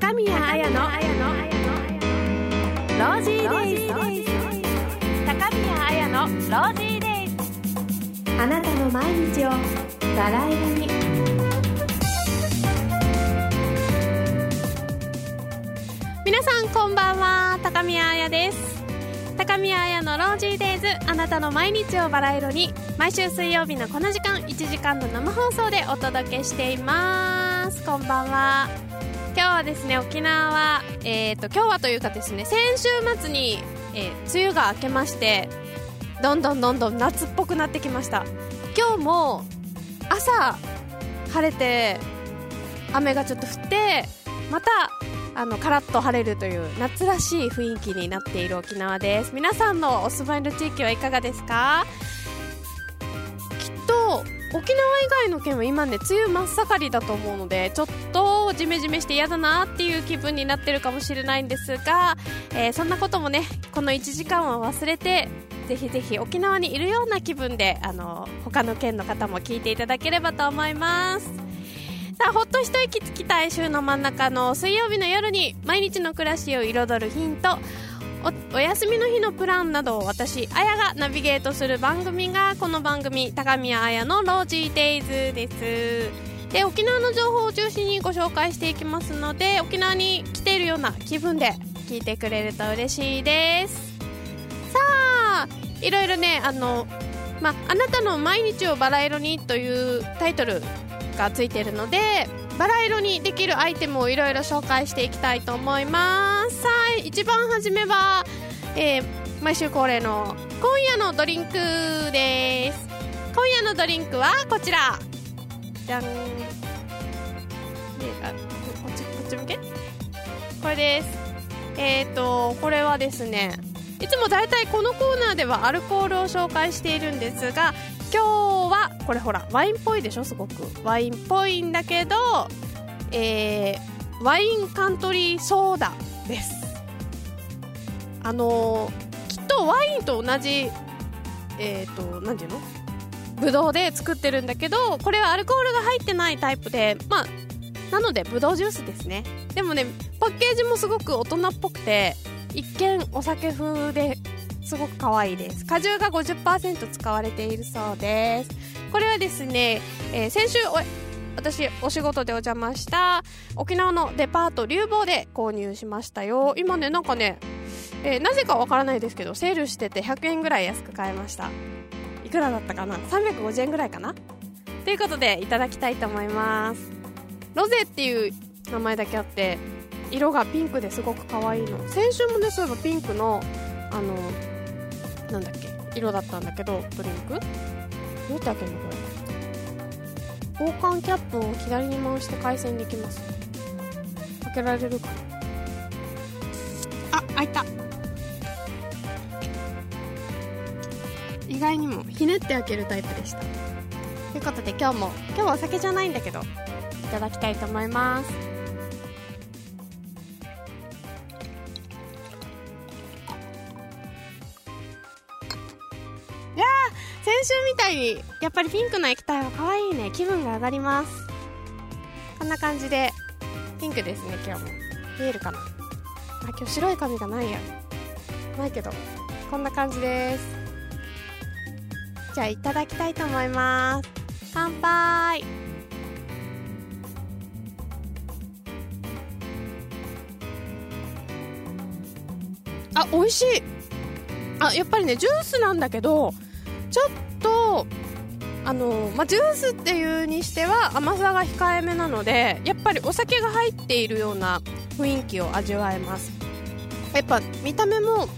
高宮綾のロージーデイズ高宮綾のロージーデイズあなたの毎日をバラ色に。皆さんこんばんは。高宮綾です高宮綾のロージーデイズあなたの毎日をバラ色に。毎週水曜日のこの時間1時間の生放送でお届けしています。こんばんは。今日はですね沖縄は、えーと、今日はというかですね先週末に、えー、梅雨が明けましてどんどんどんどん夏っぽくなってきました。今日も朝晴れて雨がちょっと降ってまたあのカラッと晴れるという夏らしい雰囲気になっている沖縄です。皆さんのお住まいの地域はいかがですか？きっと沖縄以外の県は今ね梅雨真っ盛りだと思うのでちょっとジメジメして嫌だなっていう気分になってるかもしれないんですが、えー、そんなこともねこの1時間は忘れてぜひぜひ沖縄にいるような気分であの他の県の方も聞いていただければと思います。さあほっと一息つきたい週の真ん中の水曜日の夜に毎日の暮らしを彩るヒント。お休みの日のプランなどを私あやがナビゲートする番組がこの番組高宮綾のロージーデイズです。で沖縄の情報を中心にご紹介していきますので沖縄に来ているような気分で聞いてくれると嬉しいです。さあいろいろねあのまあ、あなたの毎日をバラ色にというタイトルがついているのでバラ色にできるアイテムをいろいろ紹介していきたいと思います。さあ一番初めは、えー、毎週恒例の今夜のドリンクです。今夜のドリンクはこちら。じゃん。こっちこっち向けこれです。えっ、ー、とこれはですねいつも大体このコーナーではアルコールを紹介しているんですが今日これほらワインっぽいでしょすごく。ワインっぽいんだけど、えー、ワインカントリーソーダです。あのー、きっとワインと同じえっ、ー、と何ていうの？ブドウで作ってるんだけどこれはアルコールが入ってないタイプでまあなのでブドウジュースですね。でもねパッケージもすごく大人っぽくて一見お酒風ですごく可愛いです。果汁が50%使われているそうです。これはですね、えー、先週私お仕事でお邪魔した沖縄のデパート流房で購入しましたよ。今ねなんかね、えー、なぜかわからないですけどセールしてて100円ぐらい安く買えました。いくらだったかな？350円ぐらいかな？ということでいただきたいと思います。ロゼっていう名前だけあって色がピンクですごく可愛いの。先週もねそういえばピンクのあのなんだっけ？色だったんだけどドリンク。どうやって開けるのこれ？交換キャップを左に回して回線できます。開けられるかな？あ開いた。意外にもひねって開けるタイプでした。ということで今日も今日はお酒じゃないんだけどいただきたいと思います先週みたいにやっぱりピンクの液体は可愛いね。気分が上がります。こんな感じでピンクですね今日も。見えるかな？あ今日白い髪がないや。ないけどこんな感じです。じゃあいただきたいと思います。乾杯。あ美味しい。あやっぱりねジュースなんだけどちょっとあの、まあ、ジュースっていうにしては甘さが控えめなのでやっぱりお酒が入っているような雰囲気を味わえます。やっぱ見た目も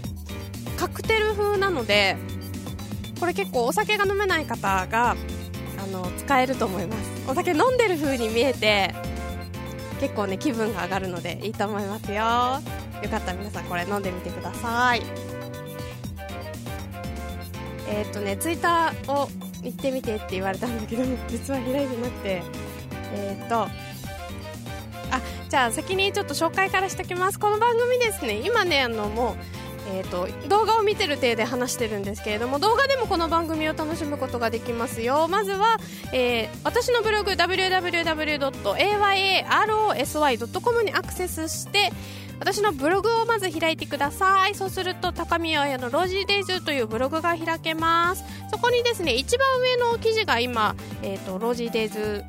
カクテル風なのでこれ結構お酒が飲めない方があの使えると思います。お酒飲んでる風に見えて結構ね気分が上がるのでいいと思いますよ。よかったら皆さんこれ飲んでみてください。えっ、とねツイッターを行ってみてって言われたんだけど 実は開いてなくて。えっ、とあじゃあ先にちょっと紹介からしておきます。この番組ですね今ねあのもうえーと、動画を見てる体で話してるんですけれども動画でもこの番組を楽しむことができますよ。まずは、えー、私のブログ www.ayarosy.com にアクセスして私のブログをまず開いてください。そうすると高宮彩のロージーデイズというブログが開けます。そこにですね一番上の記事が今、えーと、ロージーデイズ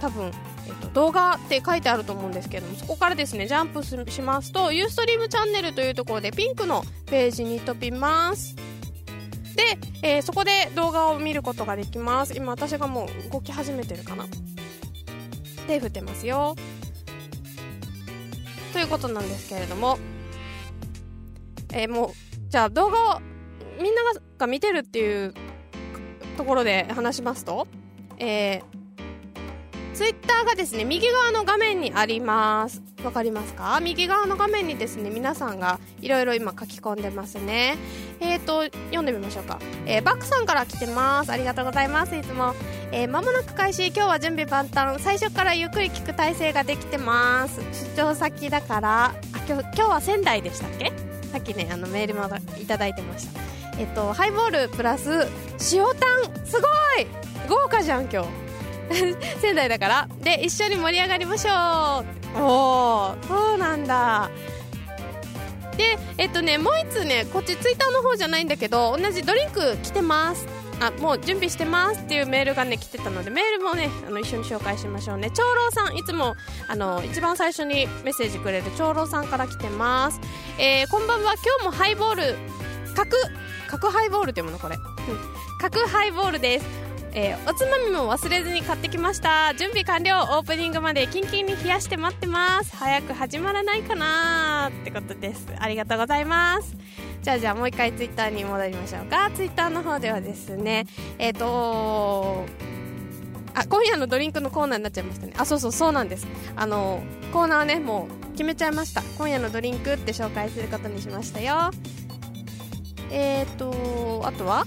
多分えっと、動画って書いてあると思うんですけどもそこからですねジャンプしますとユーストリームチャンネルというところでピンクのページに飛びます。で、えー、そこで動画を見ることができます。今私がもう動き始めてるかな。手振ってますよ。ということなんですけれども、えー、もう、じゃあ動画をみんなが見てるっていうところで話しますと、えー、ツイッターがですね、右側の画面にあります。わかりますか？右側の画面にですね、皆さんがいろいろ今書き込んでますね。えっ、ー、と、読んでみましょうか。えー、バックさんから来てます。ありがとうございます。いつも。えー、間もなく開始。今日は準備万端。最初からゆっくり聞く体制ができてます。出張先だから、あ、今日、今日は仙台でしたっけ？さっきね、あのメールもいただいてました。えっと、ハイボールプラス塩タン。すごい豪華じゃん、今日。仙台だからで一緒に盛り上がりましょうおおそうなんだでえっとねもう一つねこっちツイッターの方じゃないんだけど同じドリンク来てます。あもう準備してますっていうメールがね来てたのでメールもねあの一緒に紹介しましょうね。長老さんいつもあの一番最初にメッセージくれる長老さんから来てます、えー、こんばんは。今日もハイボール角角ハイボールっていうもの？これ、うん、角ハイボールです。えー、おつまみも忘れずに買ってきました。準備完了。オープニングまでキンキンに冷やして待ってます。早く始まらないかなってことです。ありがとうございます。じゃあじゃあもう一回ツイッターに戻りましょうか。ツイッターの方ではですねえっ、ー、とあ今夜のドリンクのコーナーになっちゃいましたね。あそうそうそうなんです。あのコーナーはねもう決めちゃいました。今夜のドリンクって紹介することにしましたよ。えっ、ー、とあとは？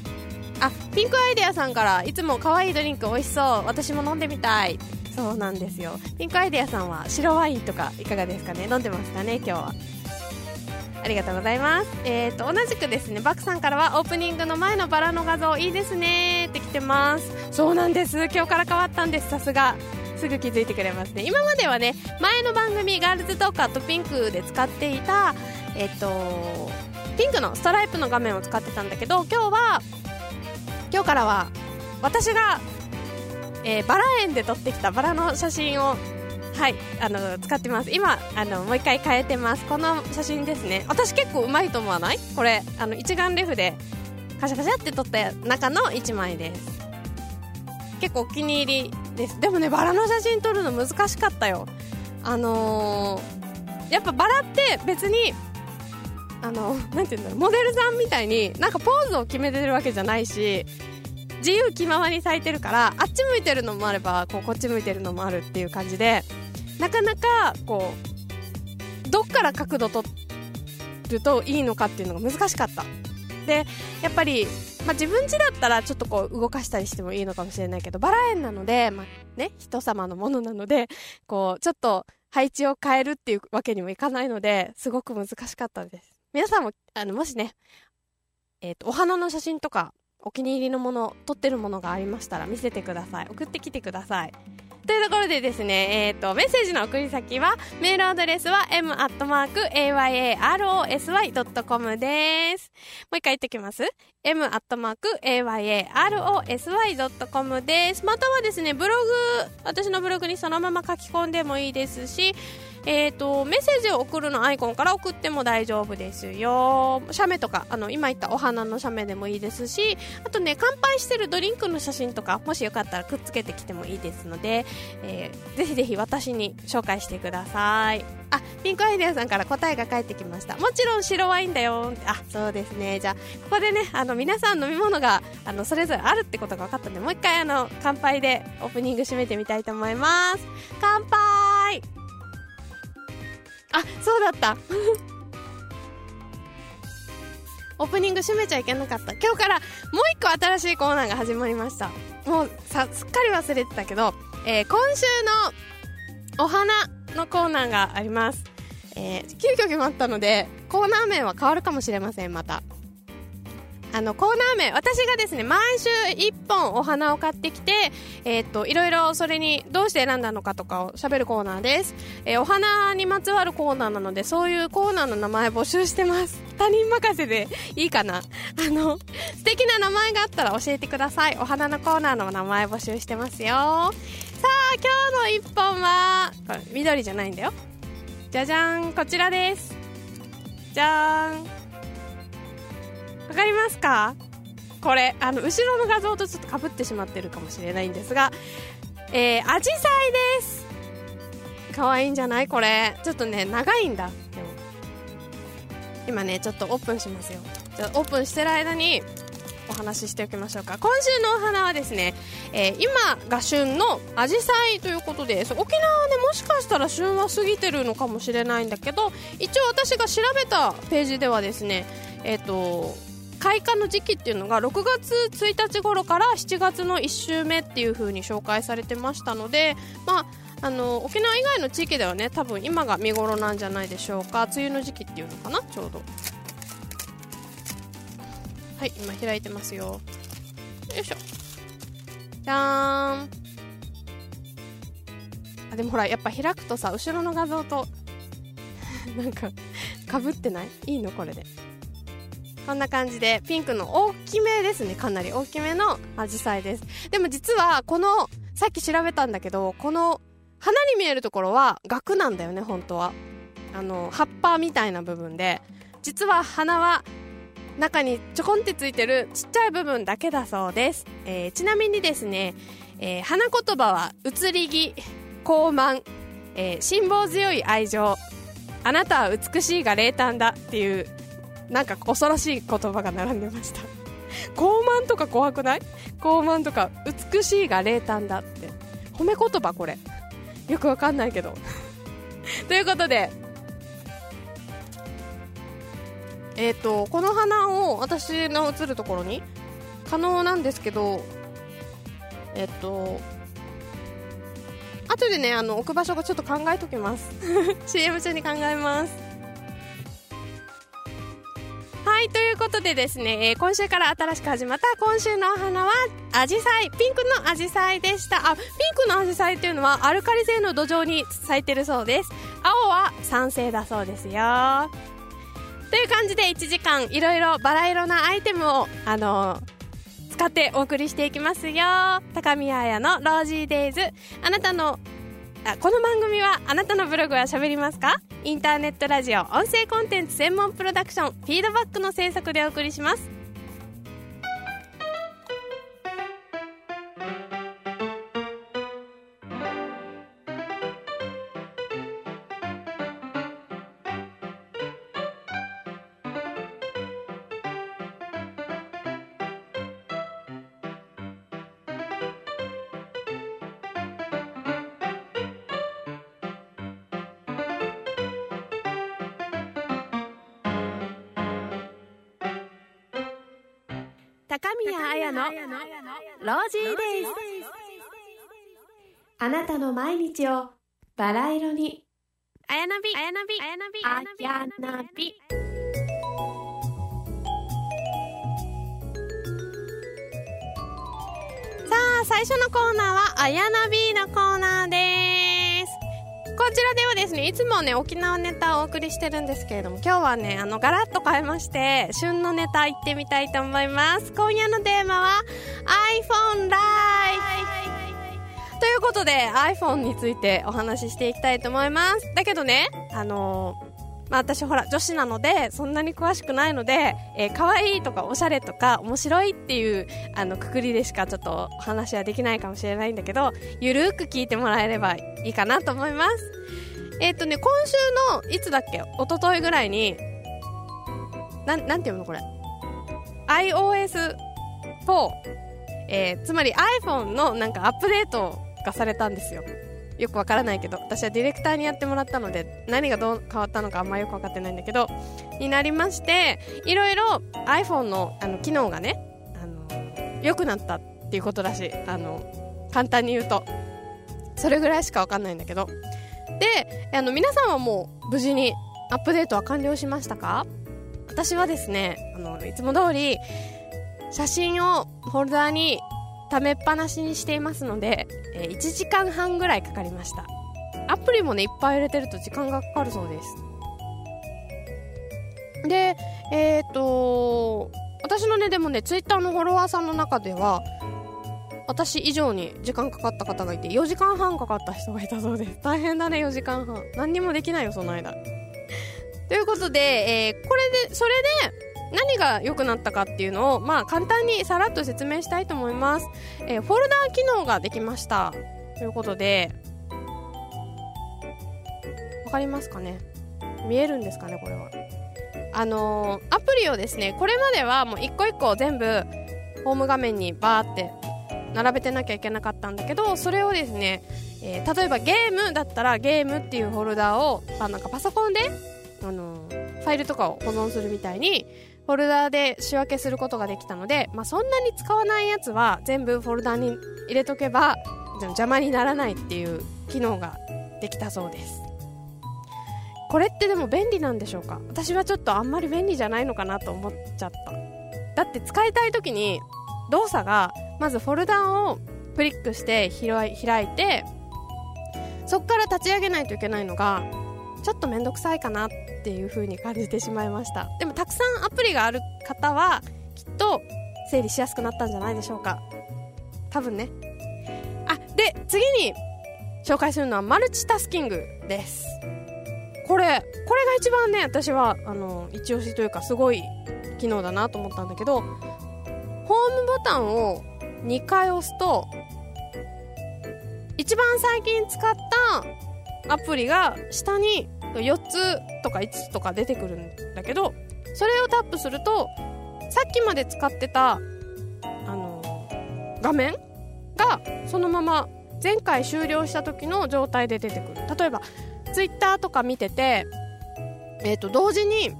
あピンクアイデアさんからいつも可愛いドリンク美味しそう私も飲んでみたいそうなんですよピンクアイデアさんは白ワインとかいかがですかね飲んでますかね今日はありがとうございます。えっ、ー、と、同じくですね、バクさんからはオープニングの前のバラの画像いいですねって来てます。そうなんです。今日から変わったんです。さすが。すぐ気づいてくれますね。今まではね、前の番組、ガールズトーカーとピンクで使っていた、えっ、ー、と、ピンクのストライプの画面を使ってたんだけど、今日は今日からは私が、えー、バラ園で撮ってきたバラの写真をはいあの使ってます。今あのもう一回変えてます。この写真ですね。私結構うまいと思わない？これあの一眼レフでカシャカシャって撮った中の1枚です。結構お気に入りです。でもねバラの写真撮るの難しかったよ。あのー、やっぱバラって別にあのなんていうんだろうモデルさんみたいになんかポーズを決めてるわけじゃないし自由気ままに咲いてるからあっち向いてるのもあればこうこっち向いてるのもあるっていう感じでなかなかこうどっから角度取るといいのかっていうのが難しかった。でやっぱり、まあ、自分家だったらちょっとこう動かしたりしてもいいのかもしれないけどバラ園なので、まあね、人様のものなのでこうちょっと配置を変えるっていうわけにもいかないのですごく難しかったです。皆さんも、あの、もしね、えっ、ー、と、お花の写真とか、お気に入りのもの、撮ってるものがありましたら見せてください。送ってきてください。というところでですね、えっ、ー、と、メッセージの送り先は、メールアドレスは m.ayarosy.com です。もう一回言っておきます。m.ayarosy.com です。またはですね、ブログ、私のブログにそのまま書き込んでもいいですし、えっ、ー、と、メッセージを送るのアイコンから送っても大丈夫ですよ。写メとか、あの、今言ったお花の写メでもいいですし、あとね、乾杯してるドリンクの写真とか、もしよかったらくっつけてきてもいいですので、えー、ぜひぜひ私に紹介してください。あ、ピンクアイデアさんから答えが返ってきました。もちろん白ワインだよ。あ、そうですね。じゃあ、ここでね、あの、皆さん飲み物が、あの、それぞれあるってことが分かったんで、もう一回、あの、乾杯でオープニング締めてみたいと思います。乾杯あそうだった。オープニング閉めちゃいけなかった。今日からもう一個新しいコーナーが始まりました。もうさすっかり忘れてたけど、えー、今週のお花のコーナーがあります。えー、急遽決まったのでコーナー名は変わるかもしれませんまた。あのコーナー名。私がですね毎週1本お花を買ってきて、えー、っといろいろそれにどうして選んだのかとかを喋るコーナーです、えー、お花にまつわるコーナーなのでそういうコーナーの名前募集してます。他人任せでいいかな。あの素敵な名前があったら教えてください。お花のコーナーの名前募集してますよ。さあ今日の1本はこれ緑じゃないんだよ。じゃじゃん。こちらです。じゃーん。わかりますか？これあの後ろの画像とちょっとかぶってしまってるかもしれないんですがえー、アジサイです。可愛いんじゃない？これ。ちょっとね長いんだ。でも。今ねちょっとオープンしますよ。じゃオープンしてる間にお話ししておきましょうか。今週のお花はですね、えー、今が旬のアジサイということで沖縄はねもしかしたら旬は過ぎてるのかもしれないんだけど一応私が調べたページではですねえっ、ー、と開花の時期っていうのが6月1日頃から7月の1週目っていう風に紹介されてましたので、まあ、あの沖縄以外の地域ではね多分今が見頃なんじゃないでしょうか。梅雨の時期っていうのかなちょうど。はい今開いてますよ。よいしょ。じゃーん。あでもほらやっぱ開くとさ後ろの画像と なんかかぶってない？いいの？これで。こんな感じでピンクの大きめですね。かなり大きめのアジサイです。でも実はこのさっき調べたんだけどこの花に見えるところは額なんだよね本当は。あの葉っぱみたいな部分で。実は花は中にちょこんってついてるちっちゃい部分だけだそうです、えー、ちなみにですね、えー、花言葉は移り気高慢、えー、辛抱強い愛情。あなたは美しいが冷淡だっていうなんか恐ろしい言葉が並んでました。傲慢とか怖くない？傲慢とか美しいが冷淡だって。褒め言葉これ。よくわかんないけど。ということで。えっ、ー、とこの花を私の映るところに可能なんですけどえっ、ー、と後でねあの置く場所がちょっと考えときます。CM 中に考えます。はい、ということでですね、えー、今週から新しく始まった今週のお花は、アジサイ、ピンクのアジサイでした。あ、ピンクのアジサイっていうのはアルカリ性の土壌に咲いてるそうです。青は酸性だそうですよ。という感じで1時間いろいろバラ色なアイテムを、あのー、使ってお送りしていきますよ。高宮彩のロージーデイズ。あなたのあこの番組はあなたのブログはしゃべりますか？インターネットラジオ音声コンテンツ専門プロダクションフィードバックの制作でお送りします。高宮彩のロージーデイズあなたの毎日をバラ色に。あやなびあやなびあやなびあやなび。さあ最初のコーナーはあやなびのコーナーです。こちらではですね、いつもね、沖縄ネタをお送りしてるんですけれども、今日はね、あの、ガラッと変えまして、旬のネタ行ってみたいと思います。今夜のテーマは、iPhone Live! ということで、iPhone についてお話ししていきたいと思います。だけどね、あのーまあ、私ほら女子なのでそんなに詳しくないので、えー、可愛いとかおしゃれとか面白いっていうあのくくりでしかちょっとお話はできないかもしれないんだけどゆるーく聞いてもらえればいいかなと思います。えっ、ー、とね今週のいつだっけ一昨日ぐらいにななんていうのこれ？iOS4、えー、つまり iPhone のなんかアップデートがされたんですよ。よくわからないけど私はディレクターにやってもらったので何がどう変わったのかあんまよく分かってないんだけどになりましていろいろ iPhone のあの機能がねあの良くなったっていうことらしあの簡単に言うと。それぐらいしか分かんないんだけど。であの皆さんはもう無事にアップデートは完了しましたか？私はですねあのいつも通り写真をフォルダーに溜めっぱなしにしていますので、えー、1時間半ぐらいかかりました。アプリもねいっぱい入れてると時間がかかるそうです。でえっ、と私のねでもねツイッターのフォロワーさんの中では私以上に時間かかった方がいて4時間半かかった人がいたそうです。大変だね4時間半。何にもできないよその間。ということで、えー、これでそれで何が良くなったかっていうのを、まあ、簡単にさらっと説明したいと思います、えー、フォルダー機能ができました。ということでわかりますかね？見えるんですかねこれは。あのー、アプリをですねこれまではもう一個一個全部ホーム画面にバーって並べてなきゃいけなかったんだけどそれをですね、えー、例えばゲームだったらゲームっていうフォルダーをあなんかパソコンで、あのー、ファイルとかを保存するみたいにフォルダで仕分けすることができたので、まあ、そんなに使わないやつは全部フォルダに入れとけば邪魔にならないっていう機能ができたそうです。これってでも便利なんでしょうか？私はちょっとあんまり便利じゃないのかなと思っちゃった。だって使いたい時に動作がまずフォルダをクリックして開いてそこから立ち上げないといけないのがちょっと面倒くさいかなっていう風に感じてしまいました。でもたくさんアプリがある方はきっと整理しやすくなったんじゃないでしょうか。多分ね。あで次に紹介するのはマルチタスキングです。これこれが一番ね私はあの一押しというかすごい機能だなと思ったんだけどホームボタンを2回押すと一番最近使ったアプリが下に4つとか5つとか出てくるんだけどそれをタップするとさっきまで使ってた、あのー、画面がそのまま前回終了した時の状態で出てくる。例えばツイッターとか見てて、えー、と同時に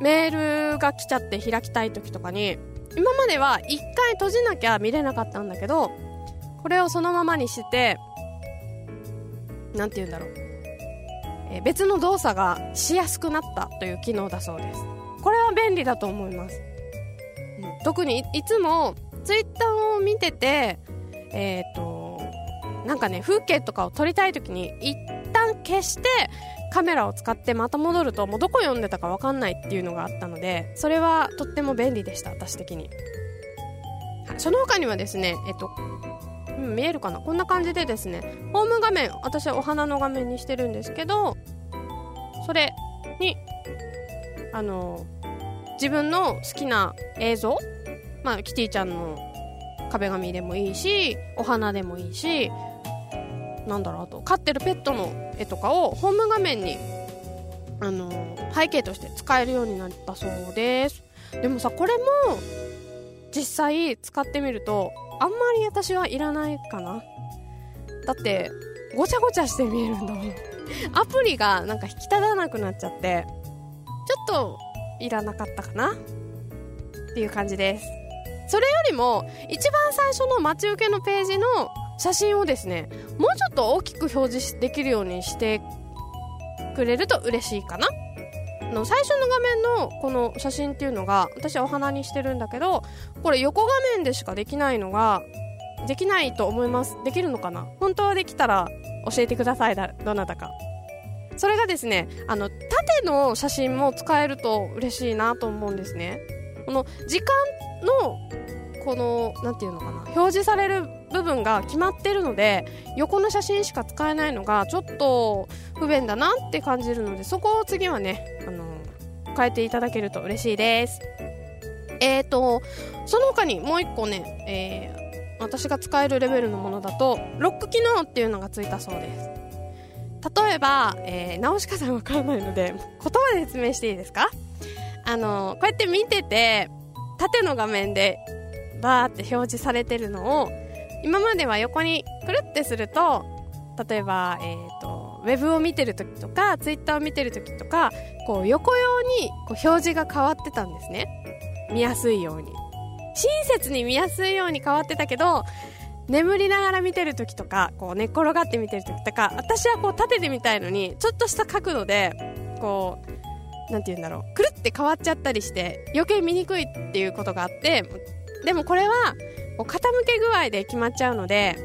メールが来ちゃって開きたい時とかに今までは1回閉じなきゃ見れなかったんだけどこれをそのままにして何て言うんだろう。別の動作がしやすくなったという機能だそうです。これは便利だと思います、うん、特にいつもツイッターを見ててえっ、ー、となんかね風景とかを撮りたい時に一旦消してカメラを使ってまた戻るともうどこ読んでたか分かんないっていうのがあったのでそれはとっても便利でした私的に、その他にはですねえっとうん、見えるかな？こんな感じでですねホーム画面私はお花の画面にしてるんですけどそれにあの自分の好きな映像まあキティちゃんの壁紙でもいいしお花でもいいしなんだろうあと飼ってるペットの絵とかをホーム画面にあの背景として使えるようになったそうです。でもさこれも実際使ってみるとあんまり私はいらないかな。だってごちゃごちゃして見えるんだもん。アプリがなんか引き立たなくなっちゃってちょっといらなかったかな。っていう感じです。それよりも一番最初の待ち受けのページの写真をですねもうちょっと大きく表示できるようにしてくれると嬉しいかな。の最初の画面のこの写真っていうのが私はお花にしてるんだけどこれ横画面でしかできないのができないと思います。できるのかな？本当はできたら教えてくださいだどなたか。それがですねあの縦の写真も使えると嬉しいなと思うんですね。この時間のこの何て言うのかな？表示される部分が決まってるので横の写真しか使えないのがちょっと不便だなって感じるのでそこを次はね、あの変えていただけると嬉しいです。えーとその他にもう1個ね、えー、私が使えるレベルのものだとロック機能っていうのがついたそうです。例えば、えー、直し方わからないので言葉で説明していいですか？あのこうやって見てて縦の画面でバーって表示されてるのを今までは横にくるってすると例えば、えーと、ウェブを見てる時とかツイッターを見てる時とかこう横用にこう表示が変わってたんですね。見やすいように。親切に見やすいように変わってたけど眠りながら見てる時とかこう寝っ転がって見てる時とか私はこう立ててみたいのにちょっとした角度でこうなんて言うんだろうくるって変わっちゃったりして余計見にくいっていうことがあってでもこれはこう傾け具合で決まっちゃうので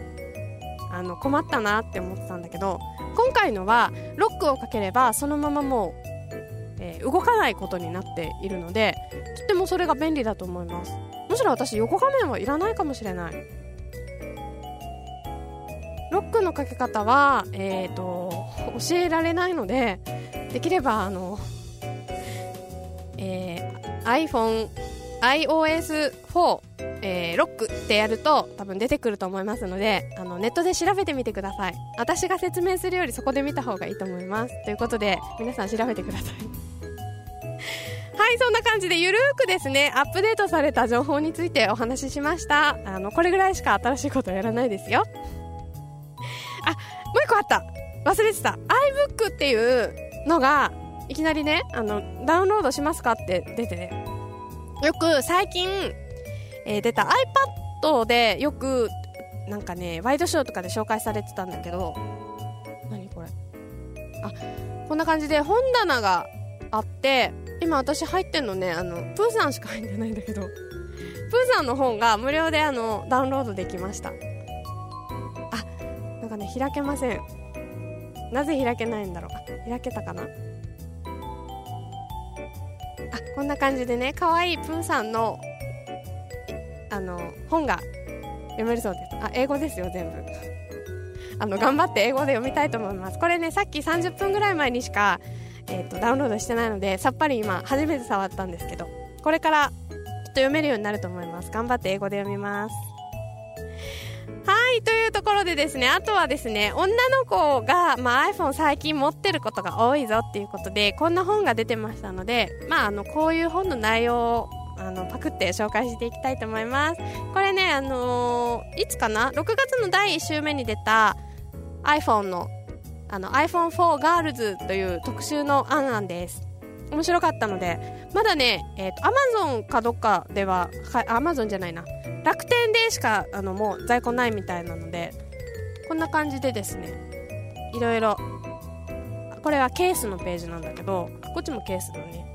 あの困ったなって思ってたんだけど今回のはロックをかければそのままもう、えー動かないことになっているのでとってもそれが便利だと思います。むしろ私横画面はいらないかもしれない。ロックのかけ方は、えー、と教えられないのでできればあの、えー iPhone iOS4、えーロックってやると多分出てくると思いますのであのネットで調べてみてください。私が説明するよりそこで見た方がいいと思います。ということで皆さん調べてください。はいそんな感じでゆるーくですねアップデートされた情報についてお話ししました。あのこれぐらいしか新しいことやらないですよ。あもう一個あった。忘れてた。iBook っていうのがいきなりねあのダウンロードしますかって出てねよく最近、えー出た iPad でよくなんかねワイドショーとかで紹介されてたんだけど何これ？あこんな感じで本棚があって今私入ってんのねあのプーさんしか入ってないんだけどプーさんの本が無料であのダウンロードできました。あなんかね開けません。なぜ開けないんだろう。開けたかな。あこんな感じでね可愛いプーさんのあの本が読めるそうです。あ英語ですよ全部。あの頑張って英語で読みたいと思います。これねさっき30分ぐらい前にしか、えー、とダウンロードしてないのでさっぱり今初めて触ったんですけどこれからきっと読めるようになると思います。頑張って英語で読みます。はいというところでですねあとはですね女の子が、まあ、iPhone 最近持ってることが多いぞっていうことでこんな本が出てましたので、まあ、あのこういう本の内容をあのパクって紹介していきたいと思います。これね、あのーいつかな？6月の第1週目に出た iPhone のあの iPhone4 Girls という特集の案案です。面白かったのでまだね、えー、と Amazon かどっかではか Amazon じゃないな。楽天でしかあのもう在庫ないみたいなのでこんな感じでですねいろいろこれはケースのページなんだけどこっちもケースだね。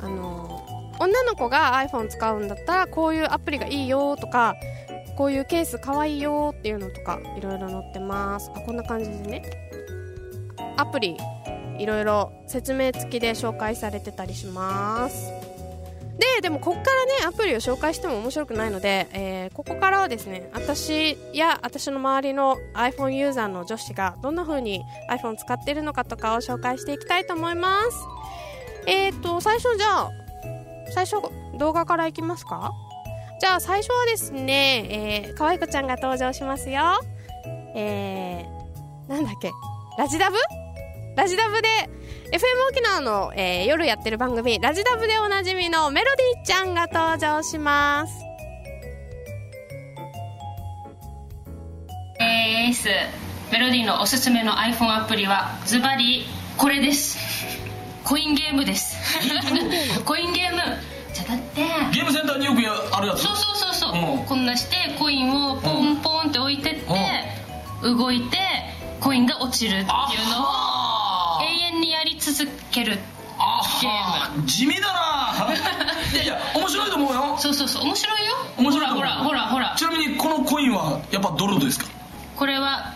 あの女の子が iPhone 使うんだったらこういうアプリがいいよとかこういうケースかわいいよっていうのとかいろいろ載ってます。あこんな感じでね。アプリいろいろ説明付きで紹介されてたりします。ででもここからねアプリを紹介しても面白くないので、えーここからはですね私や私の周りの iPhone ユーザーの女子がどんな風に iPhone 使ってるのかとかを紹介していきたいと思います。えっ、と最初じゃあ最初動画からいきますか？じゃあ最初はですね、えー、かわいこちゃんが登場しますよ。えー、なんだっけ？ラジダブ？ラジダブで FM 沖縄の、えー夜やってる番組ラジダブでおなじみのメロディーちゃんが登場します。ですメロディーのおすすめの iPhone アプリはズバリこれです。コインゲームです。コインゲーム。じゃだってゲームセンターによくやあるやつ？そうそうそうそう、うん。こんなしてコインをポンポンって置いてって、動いてコインが落ちるっていうのをあ永遠にやり続けるあゲは地味だな。いやいや面白いと思うよ。そうそうそう。面白いよ。面白いほらほらほらほら。ちなみにこのコインはやっぱドルですか？これは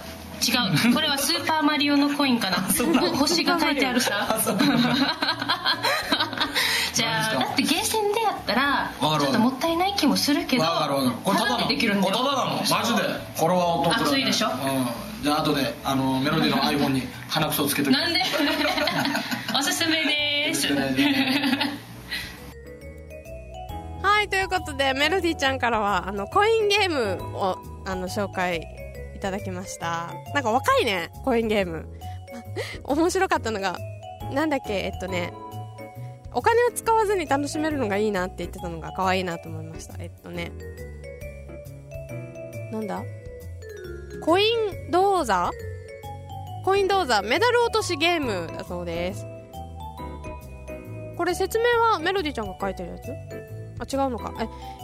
違う。これはスーパーマリオのコインかな。星が書いてあるさ。じゃあだってゲーセンでやったらちょっともったいない気もするけどわかるわかる。これただのでできるんだよ。ただだもん。マジで。これはお得だね熱いでしょ？うんじゃあ後であのメロディーの iPhone に鼻くそつけてなんで？おすすめです。はいということでメロディーちゃんからはあのコインゲームをあの紹介いただきました。なんか若いねコインゲーム。面白かったのがなんだっけえっとねお金を使わずに楽しめるのがいいなって言ってたのが可愛いなと思いました。えっとねなんだ？コイン銅座コイン銅座メダル落としゲームだそうです。これ説明はメロディちゃんが書いてるやつ？あ違うのか。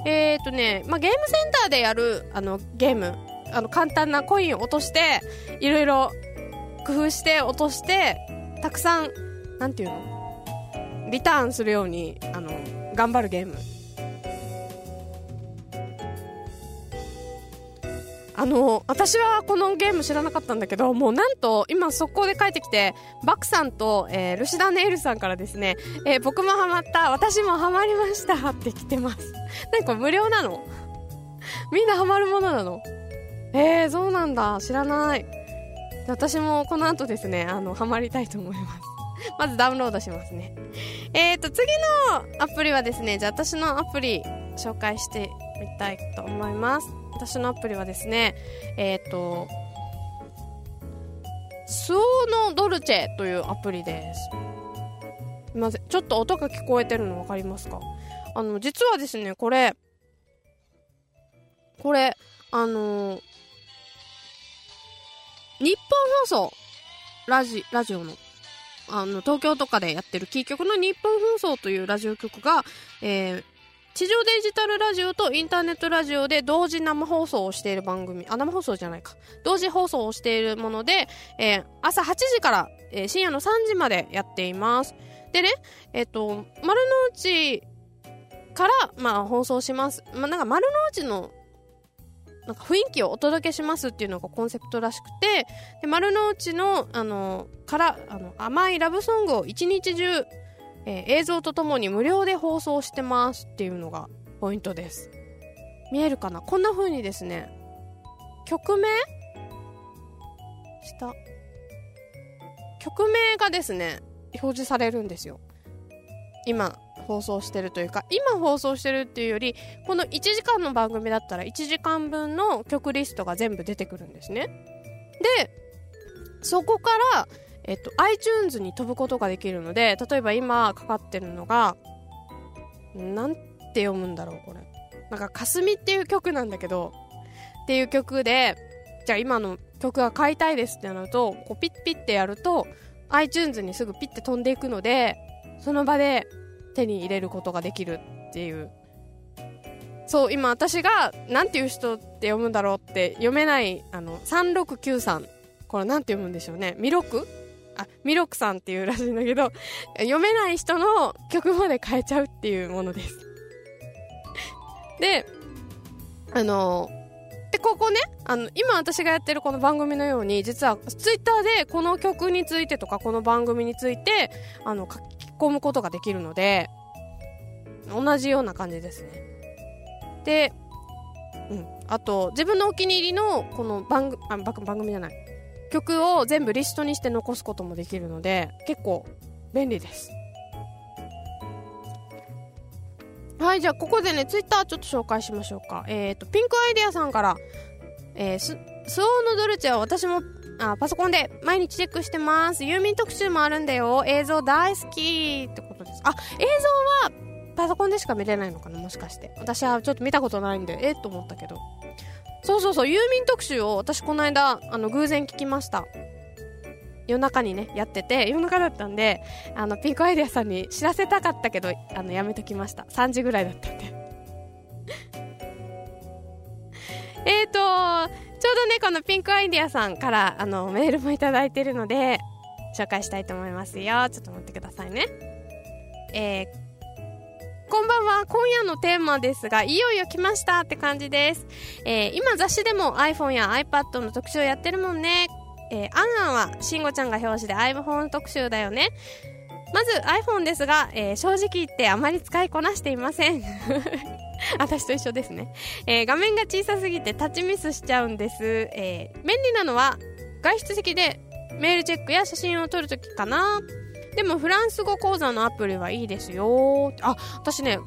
ええー、っとね、まあ、ゲームセンターでやるあのゲーム。あの簡単なコインを落としていろいろ工夫して落としてたくさんなんていうの？リターンするようにあの頑張るゲーム。あの私はこのゲーム知らなかったんだけどもうなんと今速攻で帰ってきてバクさんと、えー、ルシダネイルさんからですね、えー、僕もハマった私もハマりましたって来てます。何これ無料なの？みんなハマるものなの？えー、そうなんだ。知らない。私もこの後ですねあのハマりたいと思います。まずダウンロードしますね。えーと次のアプリはですねじゃあ私のアプリ紹介してみたいと思います。私のアプリはですね、えっ、ー、と、スオノドルチェというアプリです。すみません。ちょっと音が聞こえてるの分かりますか？あの、実はですね、これ、これ、あのー、日本放送、ラジ、ラジオの、あの、東京とかでやってるキー局の日本放送というラジオ局が、えー、地上デジタルラジオとインターネットラジオで同時生放送をしている番組、あ、生放送じゃないか。同時放送をしているもので、えー、朝8時から、えー、深夜の3時までやっています。でね、えっ、ー、と、丸の内から、まあ、放送します。まあ、なんか丸の内のなんか雰囲気をお届けしますっていうのがコンセプトらしくてで丸の内のあのからあの甘いラブソングを一日中えー、映像とともに無料で放送してますっていうのがポイントです。見えるかな？こんな風にですね曲名？下。曲名がですね表示されるんですよ。今放送してるというか今放送してるっていうよりこの1時間の番組だったら1時間分の曲リストが全部出てくるんですね。でそこからえっと、iTunes に飛ぶことができるので例えば今かかってるのがなんて読むんだろうこれ。なんか「かすみ」っていう曲なんだけどっていう曲でじゃあ今の曲が買いたいですってなるとこうピッピッてやると iTunes にすぐピッて飛んでいくのでその場で手に入れることができるっていう。そう今私が何ていう人って読むんだろうって読めないあの3693これ何て読むんでしょうね。ミロク？あ、ミロクさんっていうらしいんだけど、読めない人の曲まで変えちゃうっていうものです。で、あの、で、ここね、あの、今私がやってるこの番組のように、実はツイッターでこの曲についてとか、この番組について、あの、書き込むことができるので、同じような感じですね。で、うん。あと、自分のお気に入りの、この番組、あ、番組じゃない。曲を全部リストにして残すこともできるので結構便利です。はいじゃあここでねツイッターちょっと紹介しましょうか。えっ、ー、とピンクアイデアさんから。えー、ススオーのドルチェは私もあパソコンで毎日チェックしてます。ユーミン特集もあるんだよ。映像大好きってことです。あ映像はパソコンでしか見れないのかなもしかして。私はちょっと見たことないんでえ？っと思ったけど。そうそうそうユーミン特集を私この間あの偶然聞きました。夜中にねやってて夜中だったんであのピンクアイデアさんに知らせたかったけどあのやめときました。3時ぐらいだったんで。えっとちょうどねこのピンクアイデアさんからあのメールも頂いてるので紹介したいと思いますよ。ちょっと待ってくださいね。えーこんばんは。今夜のテーマですが、いよいよ来ましたって感じです。えー、今雑誌でも iPhone や iPad の特集をやってるもんね。えー、アンアンは、しんごちゃんが表紙で iPhone 特集だよね。まず iPhone ですが、えー、正直言ってあまり使いこなしていません。私と一緒ですね、えー、画面が小さすぎてタッチミスしちゃうんです。えー、便利なのは、外出席でメールチェックや写真を撮るときかな。でもフランス語講座のアプリはいいですよ。あ、私ね、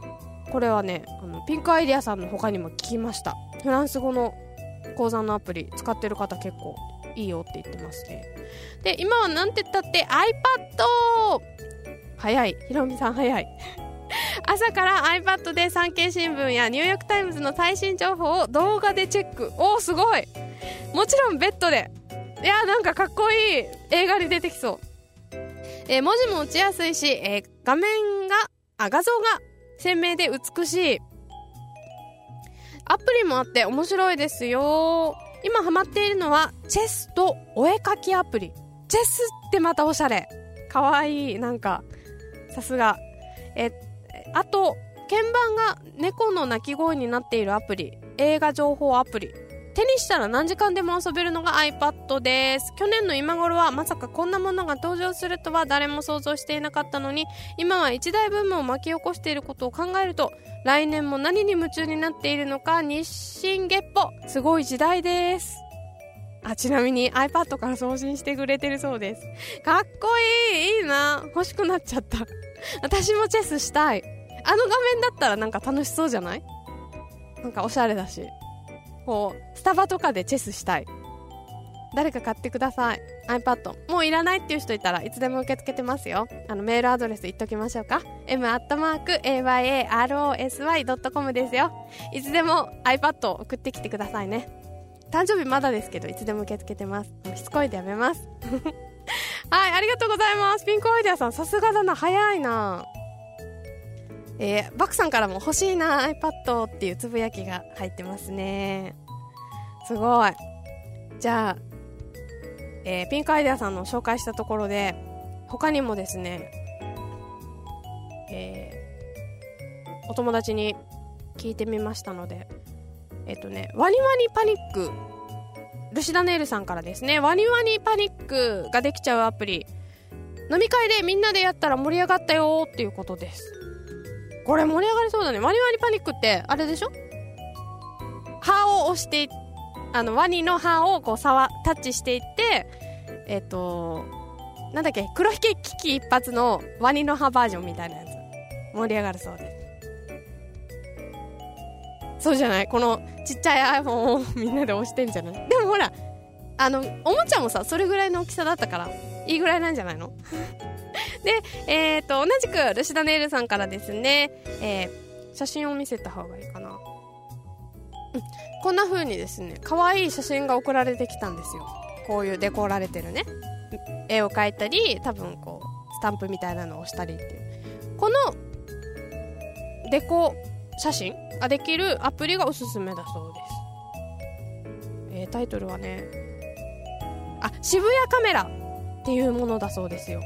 これはね、あのピンクアイデアさんの他にも聞きました。フランス語の講座のアプリ使ってる方結構いいよって言ってますね。で、今はなんて言ったって iPad! 早い。ひろみさん早い。朝から iPad で産経新聞やニューヨークタイムズの最新情報を動画でチェック。おー、すごいもちろんベッドで。いやなんかかっこいい映画に出てきそう。えー、文字も打ちやすいし、えー、画面が、あ、画像が鮮明で美しい。アプリもあって面白いですよ。今ハマっているのは、チェスとお絵かきアプリ。チェスってまたおしゃれ。かわいい。なんか、さすが。え、あと、鍵盤が猫の鳴き声になっているアプリ。映画情報アプリ。手にしたら何時間でも遊べるのが iPad です。去年の今頃はまさかこんなものが登場するとは誰も想像していなかったのに、今は一大ブームを巻き起こしていることを考えると、来年も何に夢中になっているのか日進月歩。すごい時代です。あ、ちなみに iPad から送信してくれてるそうです。かっこいいいいな欲しくなっちゃった。私もチェスしたい。あの画面だったらなんか楽しそうじゃない？なんかおしゃれだし。こう、スタバとかでチェスしたい。誰か買ってください。iPad。もういらないっていう人いたらいつでも受け付けてますよ。あの、メールアドレス言っときましょうか。m.ayarosy.com ですよ。いつでも iPad を送ってきてくださいね。誕生日まだですけど、いつでも受け付けてます。しつこいでやめます。はい、ありがとうございます。ピンクアイデアさん、さすがだな。早いな。えー、バクさんからも欲しいな iPad っていうつぶやきが入ってますね。すごい。じゃあ、えー、ピンクアイデアさんの紹介したところで、他にもですね、えー、お友達に聞いてみましたので、えっ、とね、ワニワニパニック、ルシダネイルさんからですね、ワニワニパニックができちゃうアプリ、飲み会でみんなでやったら盛り上がったよっていうことです。これ盛り上がりそうだね。ワニワニパニックって、あれでしょ？歯を押してあの、ワニの歯をこう触、タッチしていって、えっ、ー、と、なんだっけ、黒ひげ危機一発のワニの歯バージョンみたいなやつ。盛り上がるそうです。そうじゃない？このちっちゃい iPhone をみんなで押してんじゃない？でもほら、あの、おもちゃもさ、それぐらいの大きさだったから、いいぐらいなんじゃないの？で、えっ、ー、と、同じく、ルシダネイルさんからですね、えー、写真を見せた方がいいかな。うん、こんな風にですね、可愛い写真が送られてきたんですよ。こういうデコられてるね。絵を描いたり、多分こう、スタンプみたいなのを押したりっていう。この、デコ写真ができるアプリがおすすめだそうです。えー、タイトルはね、あ、渋谷カメラっていうものだそうですよ。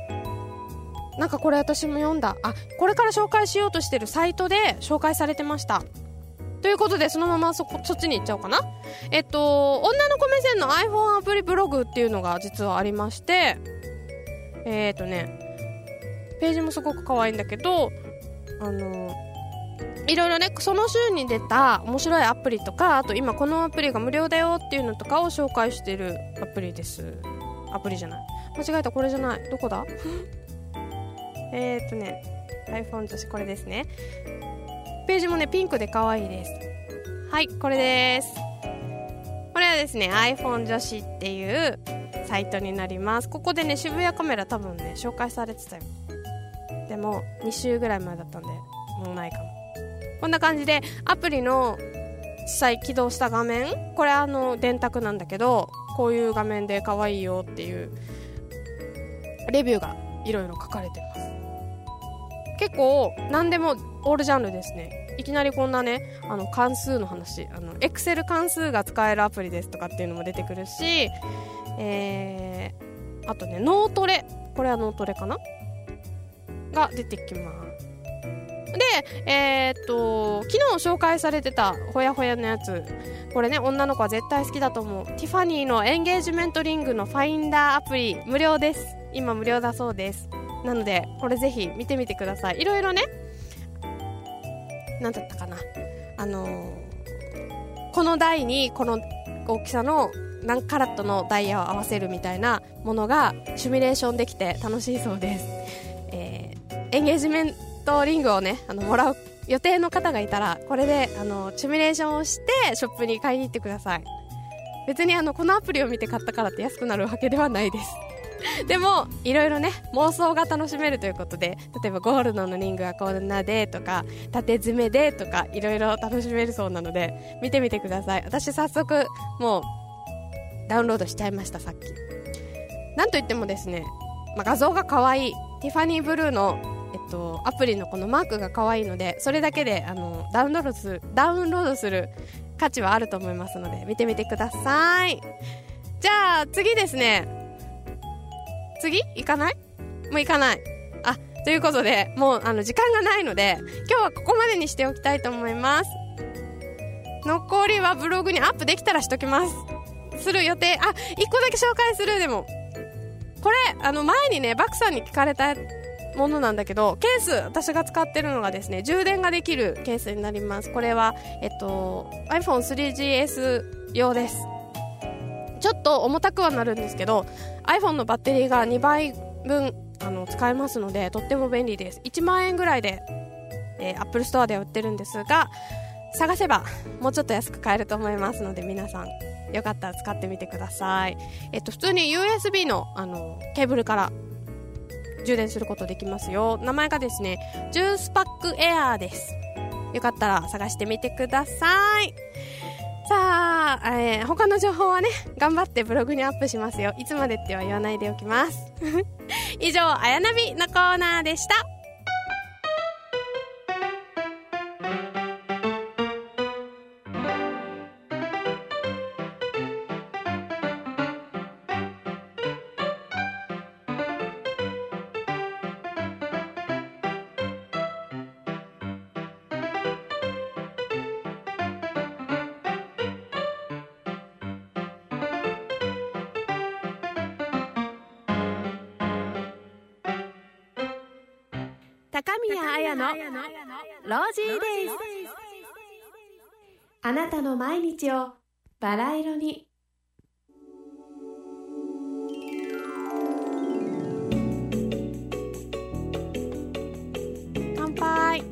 なんかこれ私も読んだ。あ、これから紹介しようとしてるサイトで紹介されてました。ということで、そのままそこ、そっちに行っちゃおうかな。えっと、女の子目線の iPhone アプリブログっていうのが実はありまして、えー、っとね、ページもすごく可愛いんだけど、あの、いろいろね、その週に出た面白いアプリとか、あと今このアプリが無料だよっていうのとかを紹介してるアプリです。アプリじゃない。間違えた、これじゃない。どこだ？えっとね iPhone 女子これですね。ページもねピンクで可愛いです。はいこれです。これはですね iPhone 女子っていうサイトになります。ここでね渋谷カメラ多分ね紹介されてたよ。でも2週ぐらい前だったんでもうないかも。こんな感じでアプリの実際起動した画面。これあの電卓なんだけどこういう画面で可愛いよっていうレビューがいろいろ書かれてます。結構何でもオールジャンルですね。いきなりこんなねあの関数の話あのエクセル関数が使えるアプリですとかっていうのも出てくるしえー、あとね脳トレ。これは脳トレかな？が出てきます。で、えー、っと、昨日紹介されてたほやほやのやつ、これね、女の子は絶対好きだと思う。ティファニーのエンゲージメントリングのファインダーアプリ、無料です。今無料だそうです。なので、これぜひ見てみてください。いろいろね、なんだったかな。あのー、この台にこの大きさの何カラットのダイヤを合わせるみたいなものがシミュレーションできて楽しいそうです。えー、エンゲージメントリングをね、あの、もらう予定の方がいたら、これで、あの、シミュレーションをして、ショップに買いに行ってください。別にあの、このアプリを見て買ったからって安くなるわけではないです。でも、いろいろね、妄想が楽しめるということで、例えばゴールドのリングはこんなでとか、縦詰めでとか、いろいろ楽しめるそうなので、見てみてください。私早速、もう、ダウンロードしちゃいました、さっき。なんといってもですね、まあ、画像が可愛い。ティファニーブルーの、えっと、アプリのこのマークが可愛いのでそれだけであのダウンロードするダウンロードする価値はあると思いますので見てみてくださいじゃあ次ですね次？行かない？もう行かない。あということでもうあの時間がないので今日はここまでにしておきたいと思います。残りはブログにアップできたらしときます。する予定。あ一個だけ紹介する。でもこれあの前にねバクさんに聞かれたものなんだけどケース私が使ってるのがですね充電ができるケースになります。これは、えっと、iPhone3GS 用です。ちょっと重たくはなるんですけど iPhone のバッテリーが2倍分あの使えますのでとっても便利です。1万円ぐらいで、えー、Apple Store では売ってるんですが探せばもうちょっと安く買えると思いますので皆さんよかったら使ってみてください、えっと、普通に USB のあのケーブルから充電することできますよ。名前がですねジュースパックエアーです。よかったら探してみてください。さあ、えー、他の情報はね頑張ってブログにアップしますよ。いつまでっては言わないでおきます。以上あやなびのコーナーでした。のロージーデイズあなたの毎日をバラ色に。乾杯。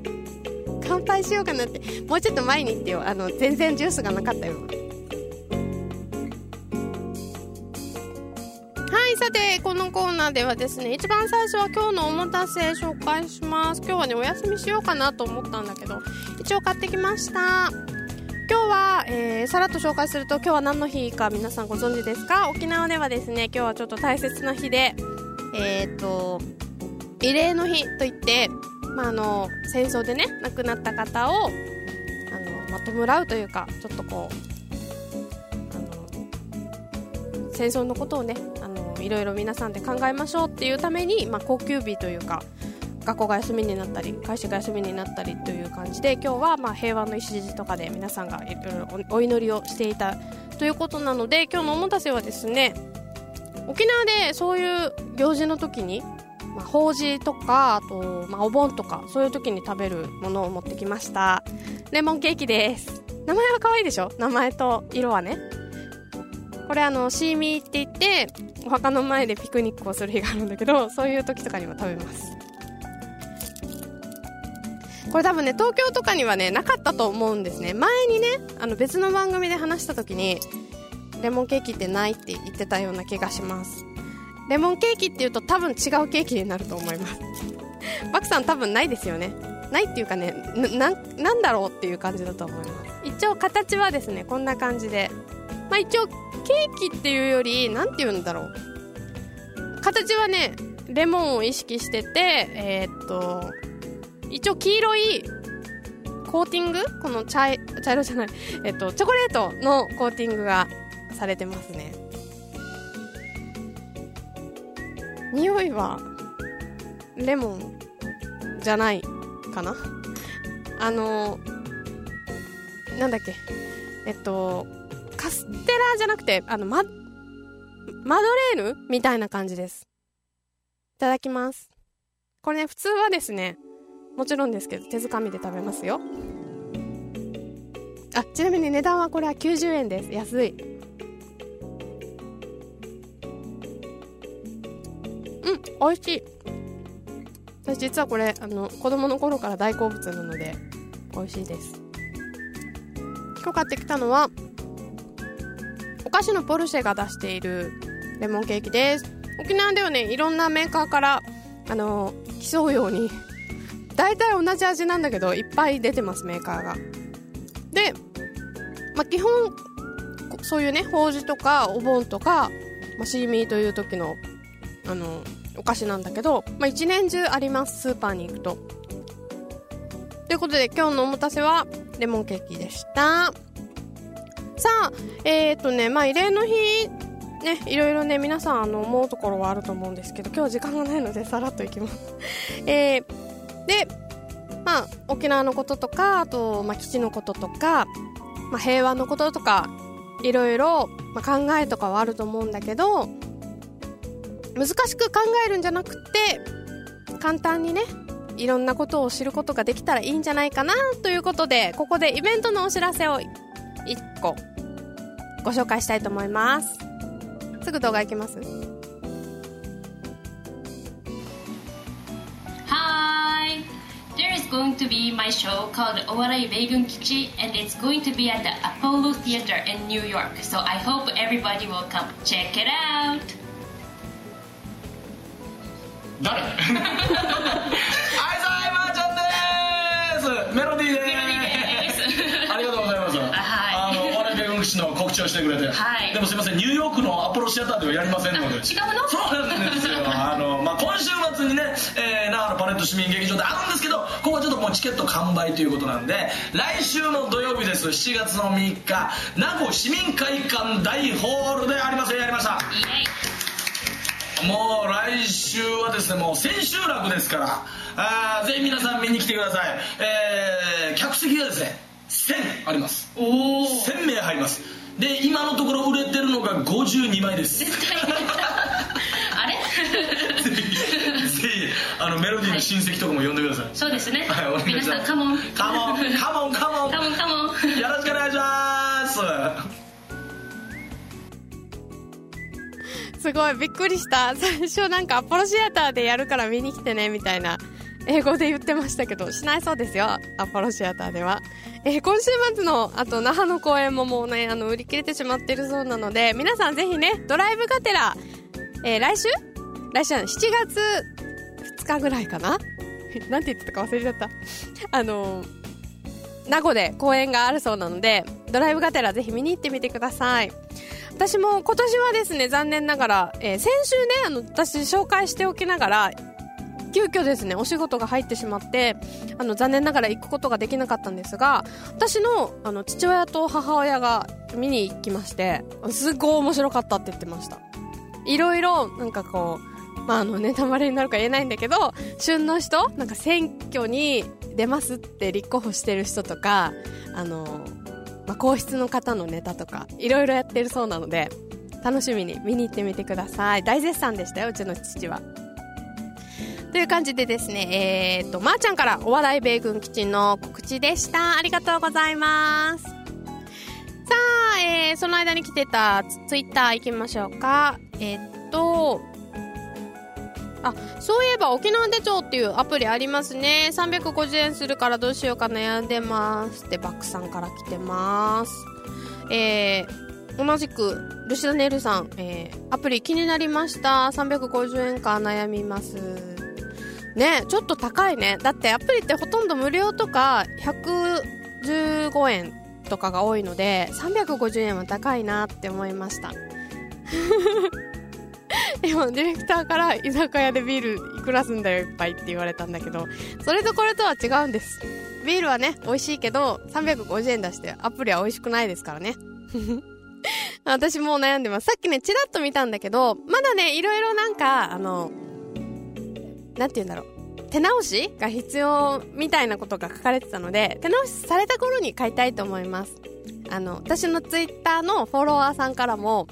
乾杯しようかなって。もうちょっと前に言ってよ。あの全然ジュースがなかったよ。さてこのコーナーではですね一番最初は今日のおもたせ紹介します。今日はねお休みしようかなと思ったんだけど一応買ってきました。今日は、えー、さらっと紹介すると今日は何の日か皆さんご存知ですか？沖縄ではですね今日はちょっと大切な日でえっ、と慰霊の日といって、まあ、あの戦争でね亡くなった方をあの、まあ、弔うというかちょっとこう戦争のことをねいろいろ皆さんで考えましょうっていうために、まあ、高級日というか学校が休みになったり会社が休みになったりという感じで今日はまあ平和の礎とかで皆さんがいろいろお祈りをしていたということなので今日のおもたせはですね沖縄でそういう行事の時に、まあ、法事とかあと、まあ、お盆とかそういう時に食べるものを持ってきました。レモンケーキです。名前は可愛いでしょ？名前と色はね。これあのシーミーって言ってお墓の前でピクニックをする日があるんだけどそういう時とかにも食べます。これ多分ね東京とかにはねなかったと思うんですね。前にねあの別の番組で話した時にレモンケーキってないって言ってたような気がします。レモンケーキっていうと多分違うケーキになると思います。バクさん多分ないですよね。ないっていうかねななんだろうっていう感じだと思います。一応形はですねこんな感じで。まあ一応ケーキっていうより何て言うんだろう。形はねレモンを意識しててえー、っと一応黄色いコーティング？この茶茶色じゃない、えっと、チョコレートのコーティングがされてますね。匂いはレモンじゃないかな？あのなんだっけ？えっとカステラじゃなくてあのママドレーヌみたいな感じです。いただきます。これね普通はですねもちろんですけど手づかみで食べますよ。あちなみに値段はこれは90円です。安い。うん美味しい。私実はこれあの子供の頃から大好物なので美味しいです。今日買ってきたのは菓子のポルシェが出しているレモンケーキです。沖縄ではねいろんなメーカーからあの競うように大体同じ味なんだけどいっぱい出てますメーカーが。で、まあ、基本そういうね法事とかお盆とか、まあ、シーミーという時のあのお菓子なんだけど、まあ、一年中ありますスーパーに行くと。ということで今日のおもたせはレモンケーキでした。さあえっ、とねまあ慰霊の日ねいろいろね皆さんあの思うところはあると思うんですけど今日時間がないのでさらっといきます。えー、でまあ沖縄のこととかあと、まあ、基地のこととか、まあ、平和のこととかいろいろ、まあ、考えとかはあると思うんだけど難しく考えるんじゃなくて簡単にねいろんなことを知ることができたらいいんじゃないかなということでここでイベントのお知らせを1個ご紹介したいと思いますすぐ動画いきます Hi! There is going to be my show called Owarai Begun Kichi and it's going to be at the Apollo Theater in New York. So I hope everybody will come check it out! 誰はい、さいまーちゃんですメロディーですしてくれて、はい。でもすいませんニューヨークのアポロシアターではやりませんので。違うの？そうなんですよ。あの、まあ、今週末にね、えー、長野パレット市民劇場であるんですけどここはちょっともうチケット完売ということなんで来週の土曜日です。7月の3日名護市民会館大ホールであります。よやりました。もう来週はですねもう千秋楽ですからあーぜひ皆さん見に来てください。えー、客席がですね1000あります。おお1000名入りますで今のところ売れてるのが52枚です。ぜ絶対あれ？ひぜひあのメロディーの親戚とかも呼んでください、そうですね、はいお皆さんカモンカモンカモンカモン。カモンカモンよろしくお願いします。すごいびっくりした。最初なんかアポロシアターでやるから見に来てねみたいな英語で言ってましたけどしないそうですよ。アポロシアターでは、えー今週末のあと那覇の公演ももうねあの売り切れてしまってるそうなので皆さんぜひねドライブがてら、えー来週？来週は7月2日ぐらいかな？なんて言ってたか忘れちゃった。あのー名護で公演があるそうなのでドライブがてらぜひ見に行ってみてください。私も今年はですね残念ながら、えー先週ねあの私紹介しておきながら急遽ですねお仕事が入ってしまってあの残念ながら行くことができなかったんですが私のあの父親と母親が見に行きましてすごい面白かったって言ってました。いろいろなんかこうまああのネタバレになるか言えないんだけど旬の人なんか選挙に出ますって立候補してる人とかあのまあ、皇室の方のネタとかいろいろやってるそうなので楽しみに見に行ってみてください。大絶賛でしたようちの父は。という感じでですねえー、っとまー、ちゃんからお笑い米軍基地の告知でした。ありがとうございます。さあ、えー、その間に来てたツツイッター行きましょうか。えーっとあそういえば沖縄手帳っていうアプリありますね。350円するからどうしようか悩んでますってバックさんから来てます。えー、同じくルシダネルさん、えー、アプリ気になりました。350円か悩みます。ねちょっと高いね。だってアプリってほとんど無料とか115円とかが多いので350円は高いなって思いました。今ディレクターから居酒屋でビールいくらすんだよいっぱいって言われたんだけどそれとこれとは違うんです。ビールはね美味しいけど350円出してアプリは美味しくないですからね。私もう悩んでます。さっきねチラッと見たんだけどまだねいろいろなんかあのなんて言うんだろう。手直しが必要みたいなことが書かれてたので手直しされた頃に買いたいと思います。あの私のツイッターのフォロワーさんからも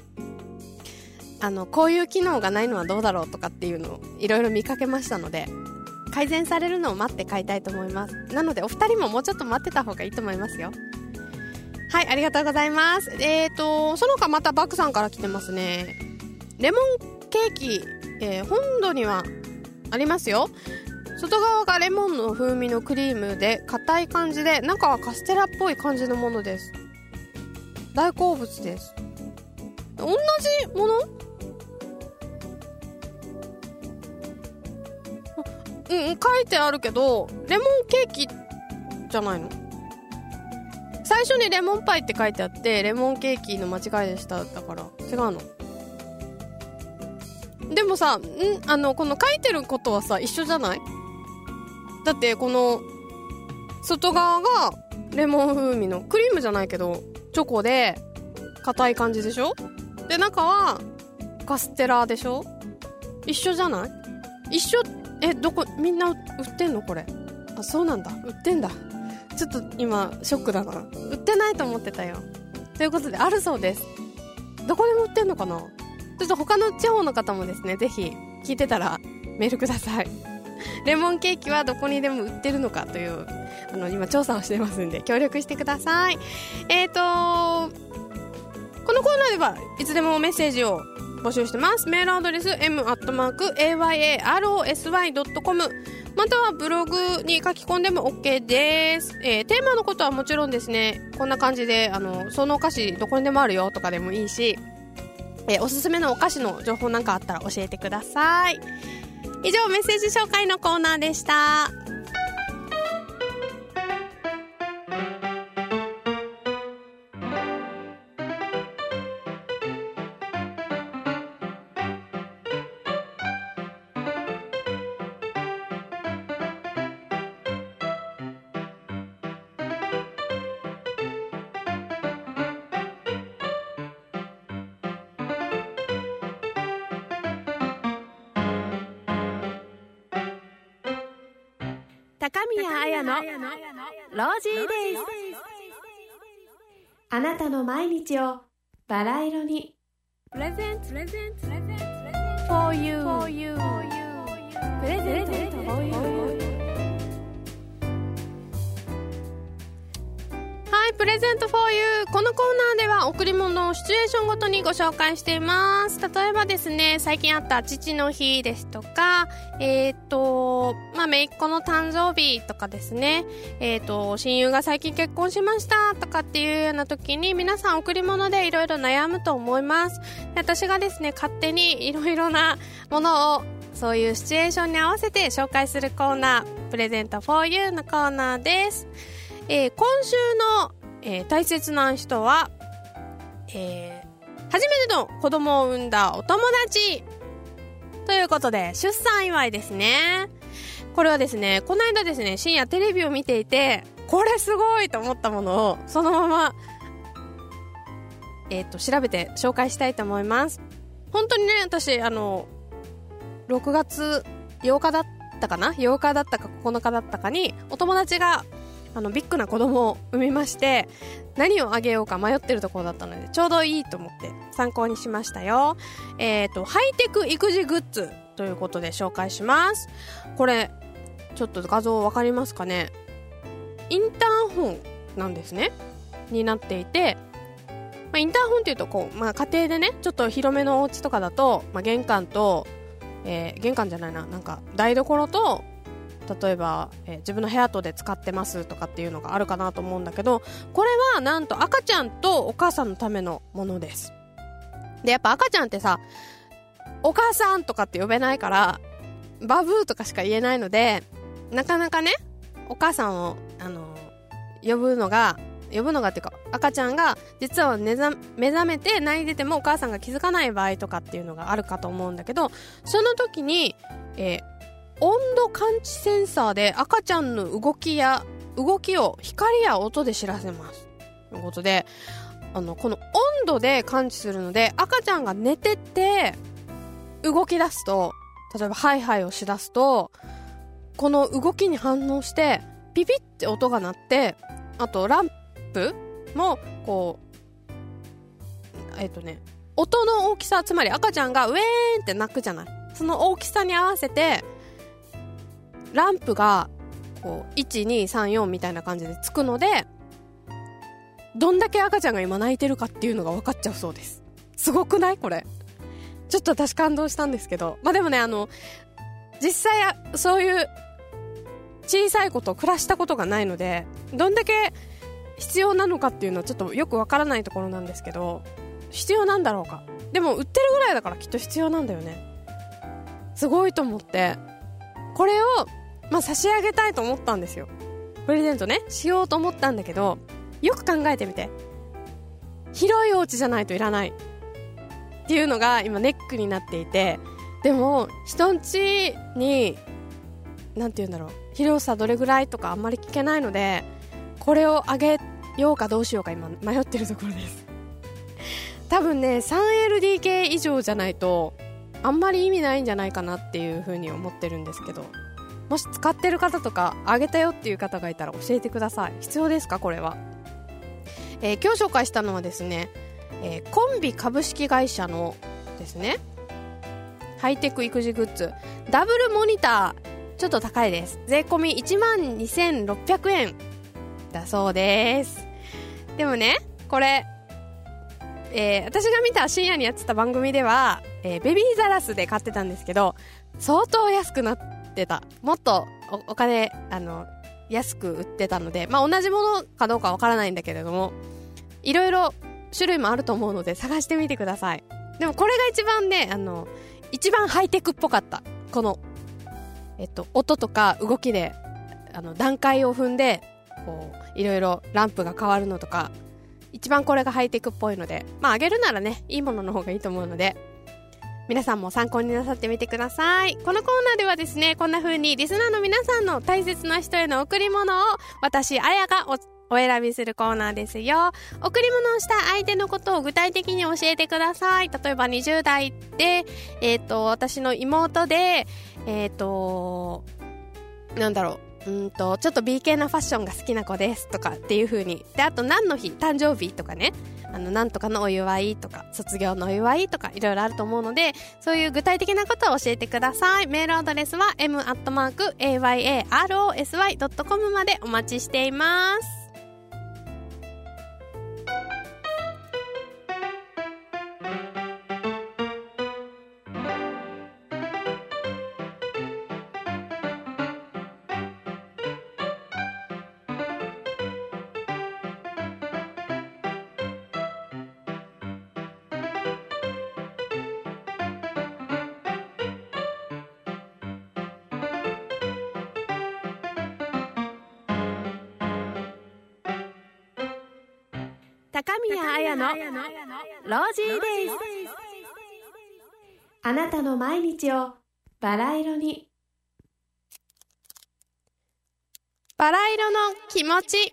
あのこういう機能がないのはどうだろうとかっていうのをいろいろ見かけましたので改善されるのを待って買いたいと思います。なのでお二人ももうちょっと待ってた方がいいと思いますよ。はいありがとうございます。えーとその他またバクさんから来てますね。レモンケーキ、えー本土にはありますよ。外側がレモンの風味のクリームで硬い感じで中はカステラっぽい感じのものです。大好物です。同じもの？うん書いてあるけどレモンケーキじゃないの？最初にレモンパイって書いてあってレモンケーキの間違いでした。だから違うの。でもさん？あのこの書いてることはさ一緒じゃない？だってこの外側がレモン風味のクリームじゃないけどチョコで硬い感じでしょ？で中はカステラでしょ？一緒じゃない？一緒？えどこみんな売ってんのこれ？あそうなんだ。売ってんだ。ちょっと今ショックだな。売ってないと思ってたよ。ということであるそうです。どこでも売ってんのかな？ちょっと他の地方の方もですねぜひ聞いてたらメールください。レモンケーキはどこにでも売ってるのかというあの今調査をしてますんで協力してください。えっ、ー、とこのコーナーではいつでもメッセージを募集してます。メールアドレス m.ayarosy.com またはブログに書き込んでも OK です、えー、テーマのことはもちろんですねこんな感じであのそのお菓子どこにでもあるよとかでもいいし、えー、おすすめのお菓子の情報なんかあったら教えてください。以上メッセージ紹介のコーナーでした。彩のロージーデイズあなたの毎日をバラ色に。プレゼント for you プレゼント for you プレゼント for you このコーナーでは贈り物をシチュエーションごとにご紹介しています。例えばですね最近あった父の日ですとかえっ、ー、とまあ姪っ子の誕生日とかですね。えっ、ー、と親友が最近結婚しましたとかっていうような時に皆さん贈り物でいろいろ悩むと思います。私がですね勝手にいろいろなものをそういうシチュエーションに合わせて紹介するコーナープレゼント for you のコーナーです。えー、今週のえー、大切な人は、えー、初めての子供を産んだお友達ということで、出産祝いですね。これはですね、この間ですね、深夜テレビを見ていて、これすごいと思ったものを、そのまま、えっ、ー、と、調べて紹介したいと思います。本当にね、私、あの、6月8日だったかな ?8 日だったか9日だったかに、お友達があのビッグな子供を産みまして何をあげようか迷ってるところだったのでちょうどいいと思って参考にしましたよ。えっ、ー、とハイテク育児グッズということで紹介します。これちょっと画像分かりますかね？インターホンなんですね。になっていてまあ、インターホンっていうとこう、まあ、家庭でねちょっと広めのお家とかだと、まあ、玄関と、えー、玄関じゃないななんか台所と例えば、えー、自分の部屋とで使ってますとかっていうのがあるかなと思うんだけどこれはなんと赤ちゃんとお母さんのためのものです。でやっぱ赤ちゃんってさお母さんとかって呼べないからバブーとかしか言えないのでなかなかねお母さんをあの呼ぶのが呼ぶのがっていうか赤ちゃんが実は目覚めて泣いててもお母さんが気づかない場合とかっていうのがあるかと思うんだけどその時に、えー、温度感知センサーで赤ちゃんの動きや動きを光や音で知らせます。ということであのこの温度で感知するので赤ちゃんが寝てて動き出すと例えばハイハイをしだすとこの動きに反応してピピって音が鳴ってあとランプもこうえっ、とね音の大きさつまり赤ちゃんがウェーンって鳴くじゃない。その大きさに合わせてランプがこう1234みたいな感じでつくのでどんだけ赤ちゃんが今泣いてるかっていうのが分かっちゃうそうです。すごくない？これ。ちょっと私感動したんですけど。まあでもねあの実際そういう小さい子と暮らしたことがないのでどんだけ必要なのかっていうのはちょっとよくわからないところなんですけど必要なんだろうか。でも売ってるぐらいだからきっと必要なんだよね。すごいと思って。これをまあ、差し上げたいと思ったんですよ。プレゼントね。しようと思ったんだけどよく考えてみて。広いお家じゃないといらない。っていうのが今ネックになっていて。でも人んちになんて言うんだろう。広さどれぐらいとかあんまり聞けないのでこれをあげようかどうしようか今迷ってるところです。多分ね 3LDK 以上じゃないとあんまり意味ないんじゃないかなっていうふうに思ってるんですけど。もし使ってる方とかあげたよっていう方がいたら教えてください。必要ですか？これは、えー、今日紹介したのはですね、えー、コンビ株式会社のですねハイテク育児グッズ。ダブルモニター。ちょっと高いです。税込み1万2600円。だそうです。でもねこれえー、私が見た深夜にやってた番組では、えー、ベビーザラスで買ってたんですけど相当安くなってた。もっとお金あの安く売ってたので、まあ、同じものかどうかわからないんだけれどもいろいろ種類もあると思うので探してみてください。でもこれが一番ねあの一番ハイテクっぽかった。この、えっと、音とか動きであの段階を踏んでこういろいろランプが変わるのとか一番これがハイテクっぽいので、まあ、あげるならね、いいものの方がいいと思うので、皆さんも参考になさってみてください。このコーナーではですね、こんな風にリスナーの皆さんの大切な人への贈り物を私、あやがお選びするコーナーですよ。贈り物をした相手のことを具体的に教えてください。例えば20代で、えっ、ー、と、私の妹で、えっ、ー、と、なんだろう。うんと、ちょっと B 系なファッションが好きな子ですとかっていう風に。で、あと何の日、誕生日とかね。あの、何とかのお祝いとか、卒業のお祝いとか、いろいろあると思うので、そういう具体的なことを教えてください。メールアドレスは m.ayarosy.com までお待ちしています。彩のロージーデイズあなたの毎日をバラ色に。バラ色の気持ち。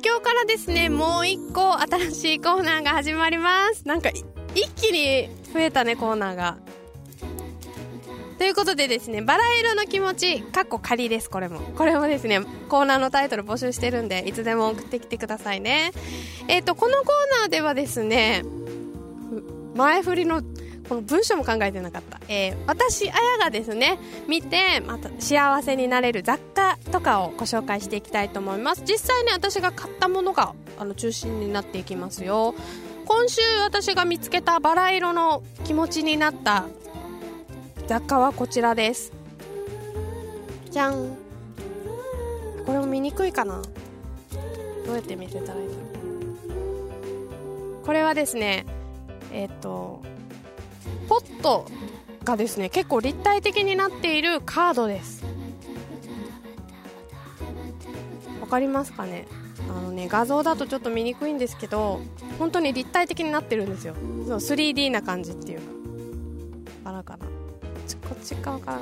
今日からですね、もう一個新しいコーナーが始まります。なんか、一気に増えたね、コーナーが。ということでですね、バラ色の気持ち、かっこ仮です、これも。これもですね、コーナーのタイトル募集してるんで、いつでも送ってきてくださいね。えっ、ー、と、このコーナーではですね、前振りのこの文章も考えてなかった。えー、私、あやがですね、見て、また幸せになれる雑貨とかをご紹介していきたいと思います。実際ね、私が買ったものが、あの、中心になっていきますよ。今週私が見つけたバラ色の気持ちになった雑貨はこちらです。じゃん。これも見にくいかな？どうやって見せたらいいのこれはですね、えっ、ー、と、ポットがですね結構立体的になっているカードですわかりますかね？あのね画像だとちょっと見にくいんですけど本当に立体的になってるんですよ。そう 3D な感じっていうか。バラかな。こっち側から。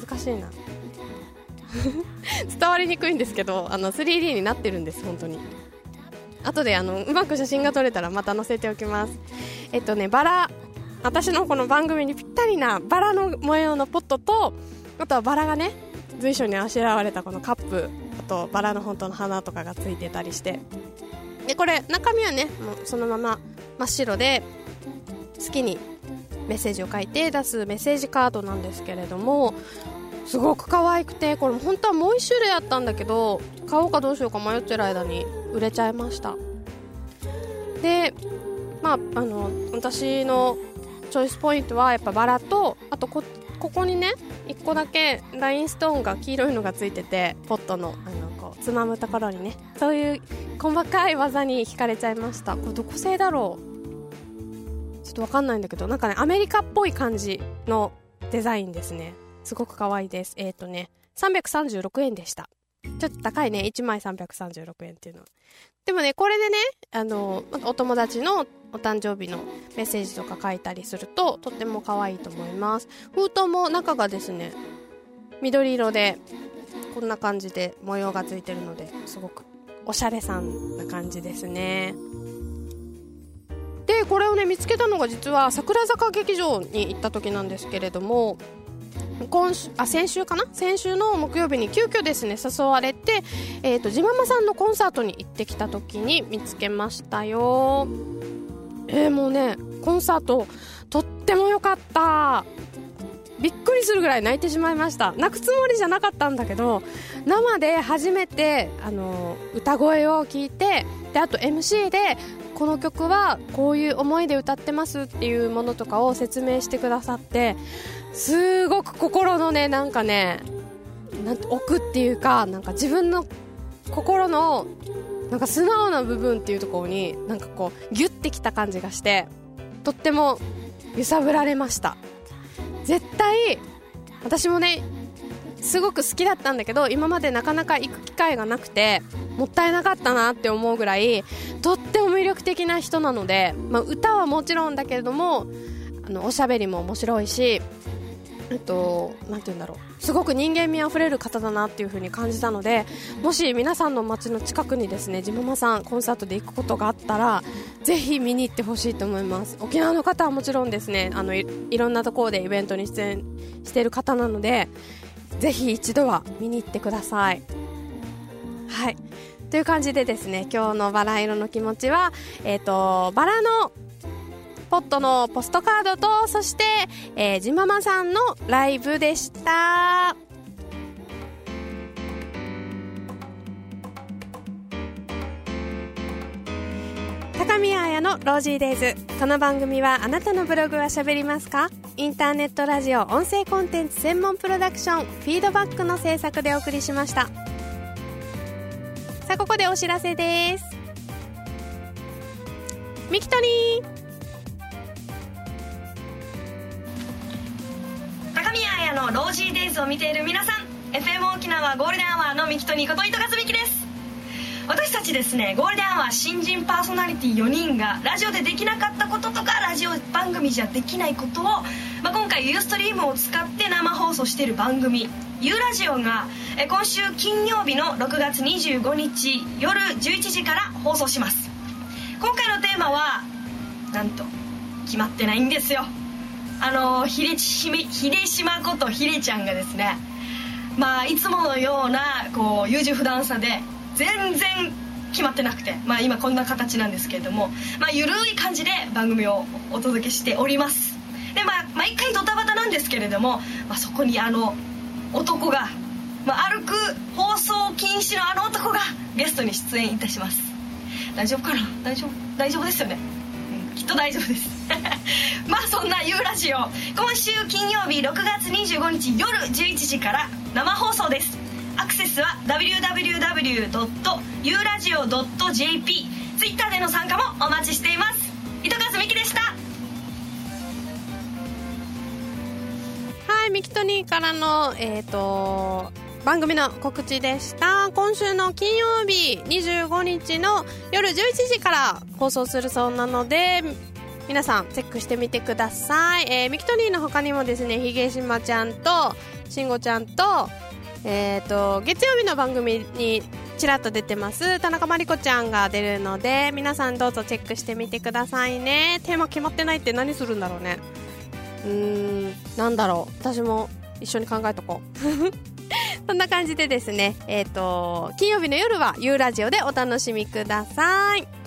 難しいな。伝わりにくいんですけどあの 3D になってるんです本当に。後であのうまく写真が撮れたらまた載せておきます。えっとねバラ私のこの番組にぴったりなバラの模様のポットとあとはバラがね随所にあしらわれたこのカップ。あとバラの本当の花とかがついてたりして。でこれ中身はねもうそのまま真っ白で好きにメッセージを書いて出すメッセージカードなんですけれどもすごく可愛くてこれ本当はもう1種類あったんだけど買おうかどうしようか迷ってる間に売れちゃいました。でまああの私のチョイスポイントはやっぱバラとあとこここにね1個だけラインストーンが黄色いのがついててポットのあのこうつまむところにねそういう細かい技に惹かれちゃいましたこれどこ製だろう？ちょっとわかんないんだけどなんかねアメリカっぽい感じのデザインですねすごく可愛いです。えっ、ー、とね、336円でした。ちょっと高いね。1枚336円っていうの。でもね、これでね、あの、お友達のお誕生日のメッセージとか書いたりすると、とっても可愛いと思います。封筒も中がですね、緑色で、こんな感じで模様がついてるので、すごくおしゃれさんな感じですね。で、これをね、見つけたのが実は桜坂劇場に行った時なんですけれども、今週あ先週かな？先週の木曜日に急遽ですね誘われて、えーと、ジママさんのコンサートに行ってきた時に見つけましたよ。えー、もうねコンサートとっても良かった。びっくりするぐらい泣いてしまいました。泣くつもりじゃなかったんだけど生で初めてあの歌声を聞いてであと MC でこの曲はこういう思いで歌ってますっていうものとかを説明してくださってすごく心のねなんかねなん奥っていうかなんか自分の心のなんか素直な部分っていうところになんかこうギュッてきた感じがしてとっても揺さぶられました。絶対私もねすごく好きだったんだけど今までなかなか行く機会がなくてもったいなかったなって思うぐらいとっても魅力的な人なので、まあ、歌はもちろんだけれどもあのおしゃべりも面白いしえっと、なんて言うんだろう。すごく人間味あふれる方だなっていう風に感じたのでもし皆さんの街の近くにですねジママさんコンサートで行くことがあったらぜひ見に行ってほしいと思います。沖縄の方はもちろんですねあのいろんなところでイベントに出演している方なのでぜひ一度は見に行ってください。はい。という感じでですね今日のバラ色の気持ちは、えーとバラのポットのポストカードとそして、えー、ジママさんのライブでした。高宮彩のロージーデイズ。この番組はあなたのブログはしゃべりますか？インターネットラジオ音声コンテンツ専門プロダクションフィードバックの制作でお送りしました。さあここでお知らせです。ミキトニー。夜の Rosy Days を見ている皆さん FM 沖縄ゴールデンアワーのミキとニコと糸数美希です。私たちですねゴールデンアワー新人パーソナリティ4人がラジオでできなかったこととかラジオ番組じゃできないことを、まあ、今回 Ustream を使って生放送している番組「ユーラジオが」が今週金曜日の6月25日夜11時から放送します。今回のテーマはなんと決まってないんですよ。あの秀島ことひれちゃんがですねまあいつものようなこう優柔不断さで全然決まってなくて、まあ、今こんな形なんですけれども、まあ、ゆるい感じで番組をお届けしております。でまあ毎回ドタバタなんですけれども、まあ、そこにあの男が、まあ、歩く放送禁止のあの男がゲストに出演いたします。大丈夫かな？大丈夫大丈夫ですよね、きっと大丈夫です。まあそんな「ユーラジオ」今週金曜日6月25日夜11時から生放送です。アクセスは www.uradio.jp ツイッターでの参加もお待ちしています。糸数美希でした。はいミキトニーからのえっ、ー、と番組の告知でした。今週の金曜日25日の夜11時から放送するそうなので皆さんチェックしてみてください、えー、ミキトニーの他にもですねひげしまちゃんとしんごちゃんと,、えーと、月曜日の番組にちらっと出てます田中真理子ちゃんが出るので皆さんどうぞチェックしてみてくださいね。テーマ決まってないって何するんだろうね。うーんなんだろう。私も一緒に考えとこう。そんな感じでですね、えっ、ー、と、金曜日の夜は U ラジオでお楽しみください。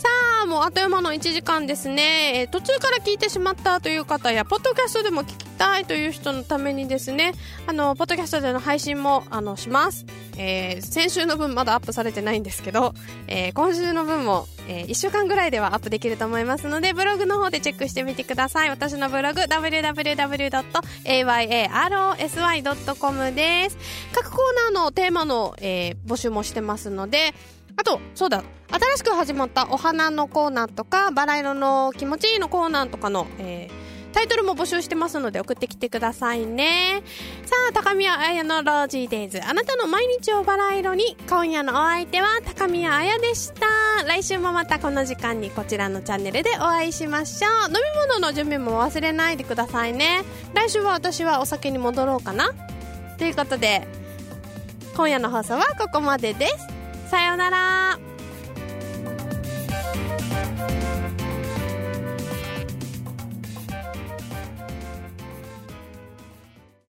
さあ、もうあっという間の1時間ですね。えー、途中から聞いてしまったという方や、ポッドキャストでも聞きたいという人のためにですね、あの、ポッドキャストでの配信も、あの、します。えー、先週の分まだアップされてないんですけど、えー、今週の分も、え、1週間ぐらいではアップできると思いますので、ブログの方でチェックしてみてください。私のブログ、www.ayarosy.com です。各コーナーのテーマの、え、募集もしてますので、あと、そうだ、新しく始まったお花のコーナーとか、バラ色の気持ちいいのコーナーとかの、えー、タイトルも募集してますので送ってきてくださいね。さあ高宮彩のロージーデイズ。あなたの毎日をバラ色に今夜のお相手は高宮彩でした。来週もまたこの時間にこちらのチャンネルでお会いしましょう。飲み物の準備も忘れないでくださいね。来週は私はお酒に戻ろうかな。ということで今夜の放送はここまでです。さようなら。